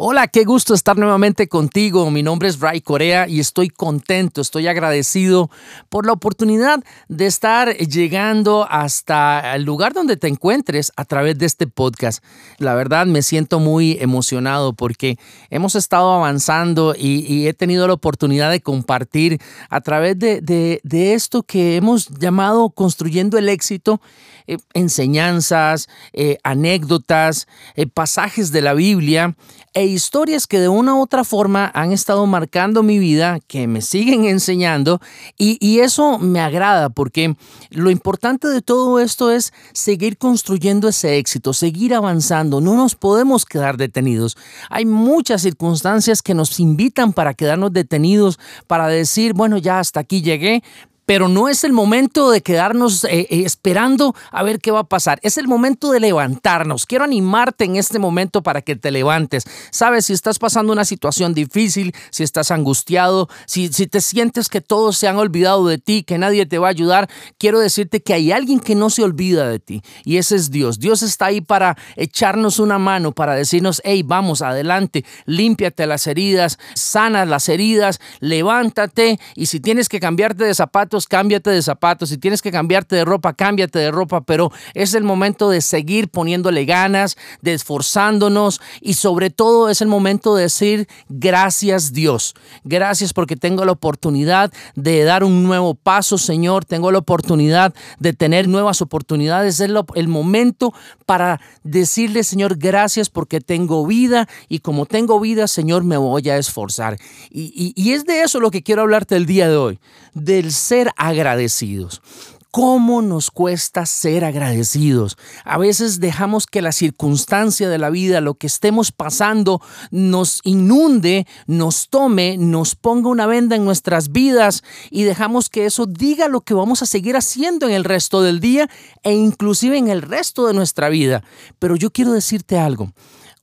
Hola, qué gusto estar nuevamente contigo. Mi nombre es Ray Corea y estoy contento, estoy agradecido por la oportunidad de estar llegando hasta el lugar donde te encuentres a través de este podcast. La verdad me siento muy emocionado porque hemos estado avanzando y, he tenido la oportunidad de compartir a través de, esto que hemos llamado construyendo el éxito, eh, enseñanzas, eh, anécdotas, eh, pasajes de la Biblia e historias que de una u otra forma han estado marcando mi vida, que me siguen enseñando y, y, eso me agrada porque lo importante de todo esto es seguir construyendo ese éxito, seguir avanzando, no nos podemos quedar detenidos. Hay muchas circunstancias que nos invitan para quedarnos detenidos, para decir, bueno, ya hasta aquí llegué, pero no es el momento de quedarnos eh, eh, esperando a ver qué va a pasar. Es el momento de levantarnos. Quiero animarte en este momento para que te levantes. Sabes, si estás pasando una situación difícil, si estás angustiado, si, si te sientes que todos se han olvidado de ti, que nadie te va a ayudar, quiero decirte que hay alguien que no se olvida de ti y ese es Dios. Dios está ahí para echarnos una mano, para decirnos, hey, vamos adelante, límpiate las heridas, sana las heridas, levántate y si tienes que cambiarte de zapatos, cámbiate de zapatos. Si tienes que cambiarte de ropa, cámbiate de ropa. Pero es el momento de seguir poniéndole ganas, de esforzándonos y sobre todo es el momento de decir gracias Dios. Gracias porque tengo la oportunidad de dar un nuevo paso, Señor. Tengo la oportunidad de tener nuevas oportunidades. Es el momento para decirle, Señor, gracias porque tengo vida y como tengo vida, Señor, me voy a esforzar. Y, y es de eso lo que quiero hablarte el día de hoy, del ser agradecidos. ¿Cómo nos cuesta ser agradecidos? A veces dejamos que la circunstancia de la vida, lo que estemos pasando, nos inunde, nos tome, nos ponga una venda en nuestras vidas y dejamos que eso diga lo que vamos a seguir haciendo en el resto del día e inclusive en el resto de nuestra vida. Pero yo quiero decirte algo.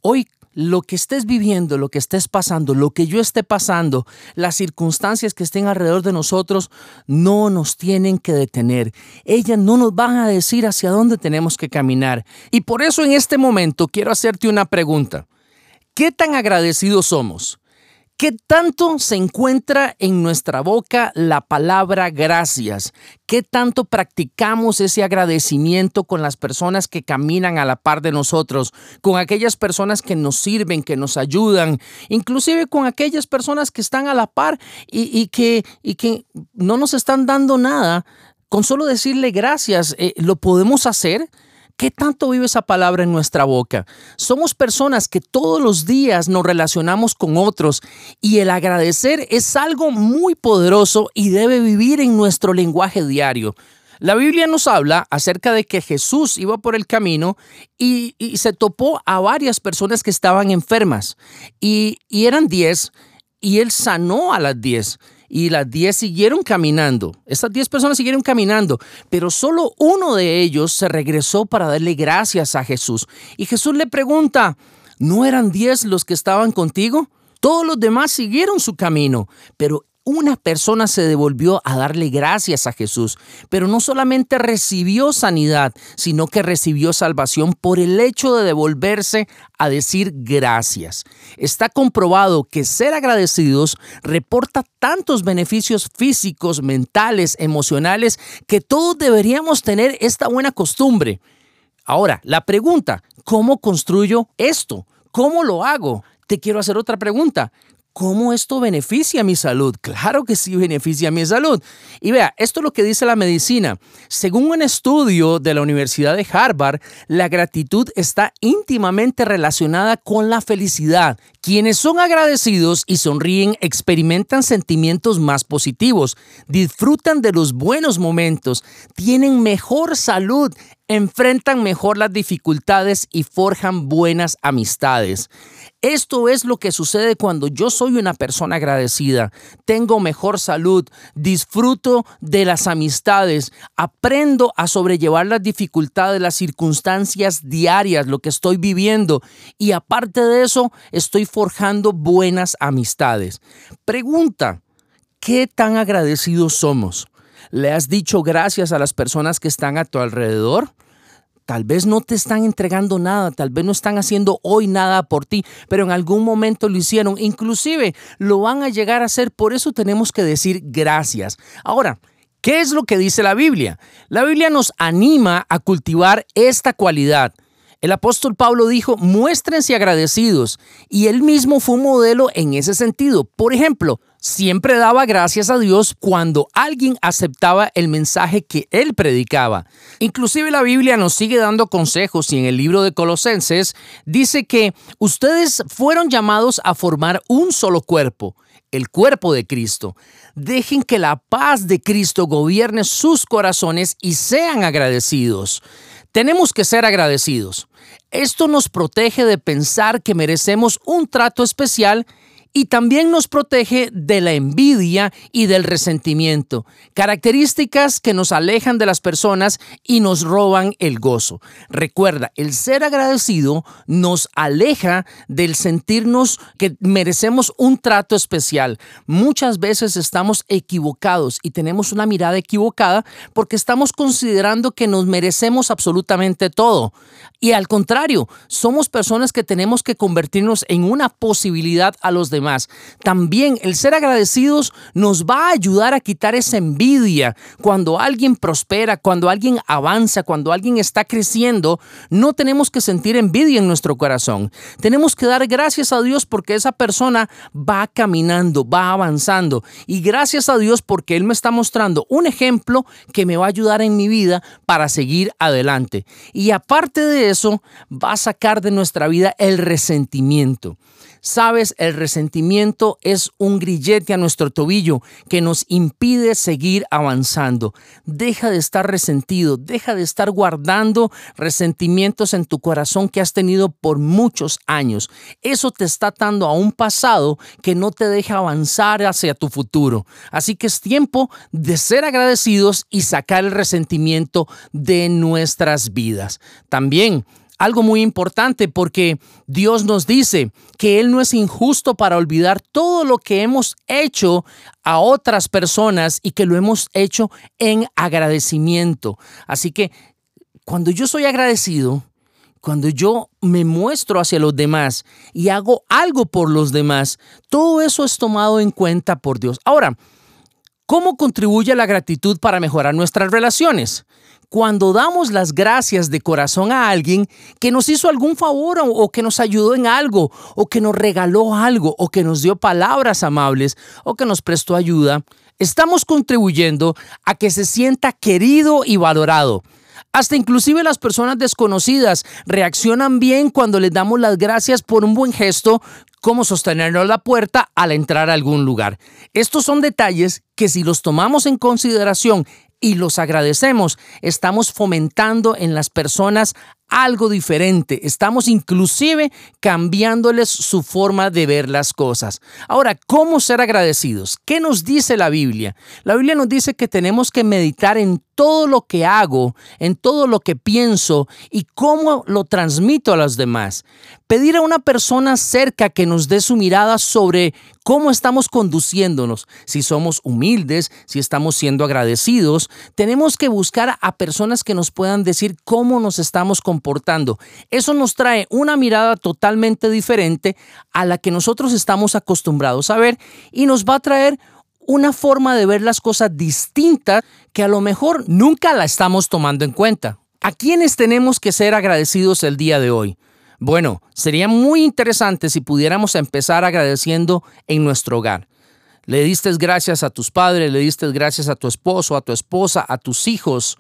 Hoy lo que estés viviendo, lo que estés pasando, lo que yo esté pasando, las circunstancias que estén alrededor de nosotros, no nos tienen que detener. Ellas no nos van a decir hacia dónde tenemos que caminar. Y por eso en este momento quiero hacerte una pregunta. ¿Qué tan agradecidos somos? ¿Qué tanto se encuentra en nuestra boca la palabra gracias? ¿Qué tanto practicamos ese agradecimiento con las personas que caminan a la par de nosotros, con aquellas personas que nos sirven, que nos ayudan, inclusive con aquellas personas que están a la par y, que, y que no nos están dando nada? Con solo decirle gracias, eh, ¿lo podemos hacer? ¿Qué tanto vive esa palabra en nuestra boca? Somos personas que todos los días nos relacionamos con otros y el agradecer es algo muy poderoso y debe vivir en nuestro lenguaje diario. La Biblia nos habla acerca de que Jesús iba por el camino y, se topó a varias personas que estaban enfermas y, eran diez y él sanó a las diez y las 10 siguieron caminando. Estas 10 personas siguieron caminando, pero solo uno de ellos se regresó para darle gracias a Jesús. Y Jesús le pregunta, ¿no eran 10 los que estaban contigo? Todos los demás siguieron su camino, pero una persona se devolvió a darle gracias a Jesús, pero no solamente recibió sanidad, sino que recibió salvación por el hecho de devolverse a decir gracias. Está comprobado que ser agradecidos reporta tantos beneficios físicos, mentales, emocionales, que todos deberíamos tener esta buena costumbre. Ahora, la pregunta, ¿cómo construyo esto? ¿Cómo lo hago? Te quiero hacer otra pregunta. ¿Cómo esto beneficia mi salud? Claro que sí beneficia mi salud. Y vea, esto es lo que dice la medicina. Según un estudio de la Universidad de Harvard, la gratitud está íntimamente relacionada con la felicidad. Quienes son agradecidos y sonríen experimentan sentimientos más positivos, disfrutan de los buenos momentos, tienen mejor salud, enfrentan mejor las dificultades y forjan buenas amistades. Esto es lo que sucede cuando yo soy una persona agradecida. Tengo mejor salud, disfruto de las amistades, aprendo a sobrellevar las dificultades, las circunstancias diarias, lo que estoy viviendo y aparte de eso estoy forjando buenas amistades. Pregunta, ¿qué tan agradecidos somos? ¿Le has dicho gracias a las personas que están a tu alrededor? Tal vez no te están entregando nada, tal vez no están haciendo hoy nada por ti, pero en algún momento lo hicieron, inclusive lo van a llegar a hacer, por eso tenemos que decir gracias. Ahora, ¿qué es lo que dice la Biblia? La Biblia nos anima a cultivar esta cualidad. El apóstol Pablo dijo, muéstrense agradecidos, y él mismo fue un modelo en ese sentido. Por ejemplo, siempre daba gracias a Dios cuando alguien aceptaba el mensaje que él predicaba. Inclusive la Biblia nos sigue dando consejos y en el libro de Colosenses dice que ustedes fueron llamados a formar un solo cuerpo el cuerpo de Cristo. Dejen que la paz de Cristo gobierne sus corazones y sean agradecidos. Tenemos que ser agradecidos. Esto nos protege de pensar que merecemos un trato especial y también nos protege de la envidia y del resentimiento, características que nos alejan de las personas y nos roban el gozo. Recuerda, el ser agradecido nos aleja del sentirnos que merecemos un trato especial. Muchas veces estamos equivocados y tenemos una mirada equivocada porque estamos considerando que nos merecemos absolutamente todo. Y al contrario, somos personas que tenemos que convertirnos en una posibilidad a los demás también el ser agradecidos nos va a ayudar a quitar esa envidia. Cuando alguien prospera, cuando alguien avanza, cuando alguien está creciendo, no tenemos que sentir envidia en nuestro corazón. Tenemos que dar gracias a Dios porque esa persona va caminando, va avanzando. Y gracias a Dios porque Él me está mostrando un ejemplo que me va a ayudar en mi vida para seguir adelante. Y aparte de eso, va a sacar de nuestra vida el resentimiento. Sabes, el resentimiento es un grillete a nuestro tobillo que nos impide seguir avanzando. Deja de estar resentido, deja de estar guardando resentimientos en tu corazón que has tenido por muchos años. Eso te está atando a un pasado que no te deja avanzar hacia tu futuro. Así que es tiempo de ser agradecidos y sacar el resentimiento de nuestras vidas. También algo muy importante porque Dios nos dice que Él no es injusto para olvidar todo lo que hemos hecho a otras personas y que lo hemos hecho en agradecimiento. Así que cuando yo soy agradecido, cuando yo me muestro hacia los demás y hago algo por los demás, todo eso es tomado en cuenta por Dios. Ahora, ¿cómo contribuye la gratitud para mejorar nuestras relaciones? cuando damos las gracias de corazón a alguien que nos hizo algún favor o, que nos ayudó en algo o que nos regaló algo o que nos dio palabras amables o que nos prestó ayuda, estamos contribuyendo a que se sienta querido y valorado. Hasta inclusive las personas desconocidas reaccionan bien cuando les damos las gracias por un buen gesto, como sostenernos la puerta al entrar a algún lugar. Estos son detalles que si los tomamos en consideración y los agradecemos, estamos fomentando en las personas algo diferente. Estamos inclusive cambiándoles su forma de ver las cosas. Ahora, ¿cómo ser agradecidos? ¿Qué nos dice la Biblia? La Biblia nos dice que tenemos que meditar en todo lo que hago, en todo lo que pienso y cómo lo transmito a los demás. Pedir a una persona cerca que nos dé su mirada sobre cómo estamos conduciéndonos, si somos humildes, si estamos siendo agradecidos. Tenemos que buscar a personas que nos puedan decir cómo nos estamos comportando. Eso nos trae una mirada totalmente diferente a la que nosotros estamos acostumbrados a ver y nos va a traer una forma de ver las cosas distintas que a lo mejor nunca la estamos tomando en cuenta. ¿A quiénes tenemos que ser agradecidos el día de hoy? Bueno, sería muy interesante si pudiéramos empezar agradeciendo en nuestro hogar. Le diste gracias a tus padres, le diste gracias a tu esposo, a tu esposa, a tus hijos,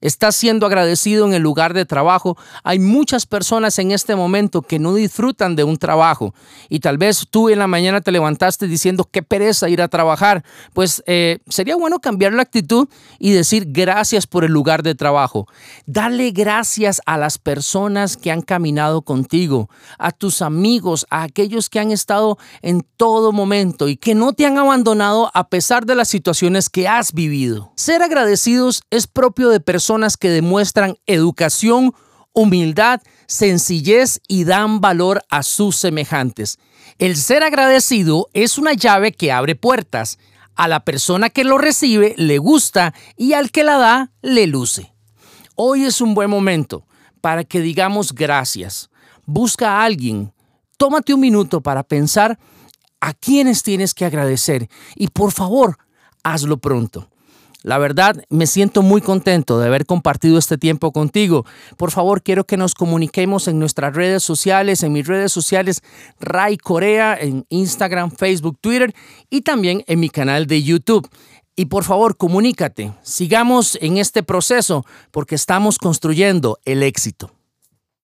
estás siendo agradecido en el lugar de trabajo. Hay muchas personas en este momento que no disfrutan de un trabajo y tal vez tú en la mañana te levantaste diciendo qué pereza ir a trabajar. Pues eh, sería bueno cambiar la actitud y decir gracias por el lugar de trabajo. Dale gracias a las personas que han caminado contigo, a tus amigos, a aquellos que han estado en todo momento y que no te han abandonado a pesar de las situaciones que has vivido. Ser agradecidos es propio de personas personas que demuestran educación, humildad, sencillez y dan valor a sus semejantes. El ser agradecido es una llave que abre puertas. A la persona que lo recibe le gusta y al que la da le luce. Hoy es un buen momento para que digamos gracias. Busca a alguien. Tómate un minuto para pensar a quiénes tienes que agradecer y por favor, hazlo pronto. La verdad, me siento muy contento de haber compartido este tiempo contigo. Por favor, quiero que nos comuniquemos en nuestras redes sociales, en mis redes sociales, Ray Corea, en Instagram, Facebook, Twitter y también en mi canal de YouTube. Y por favor, comunícate. Sigamos en este proceso porque estamos construyendo el éxito.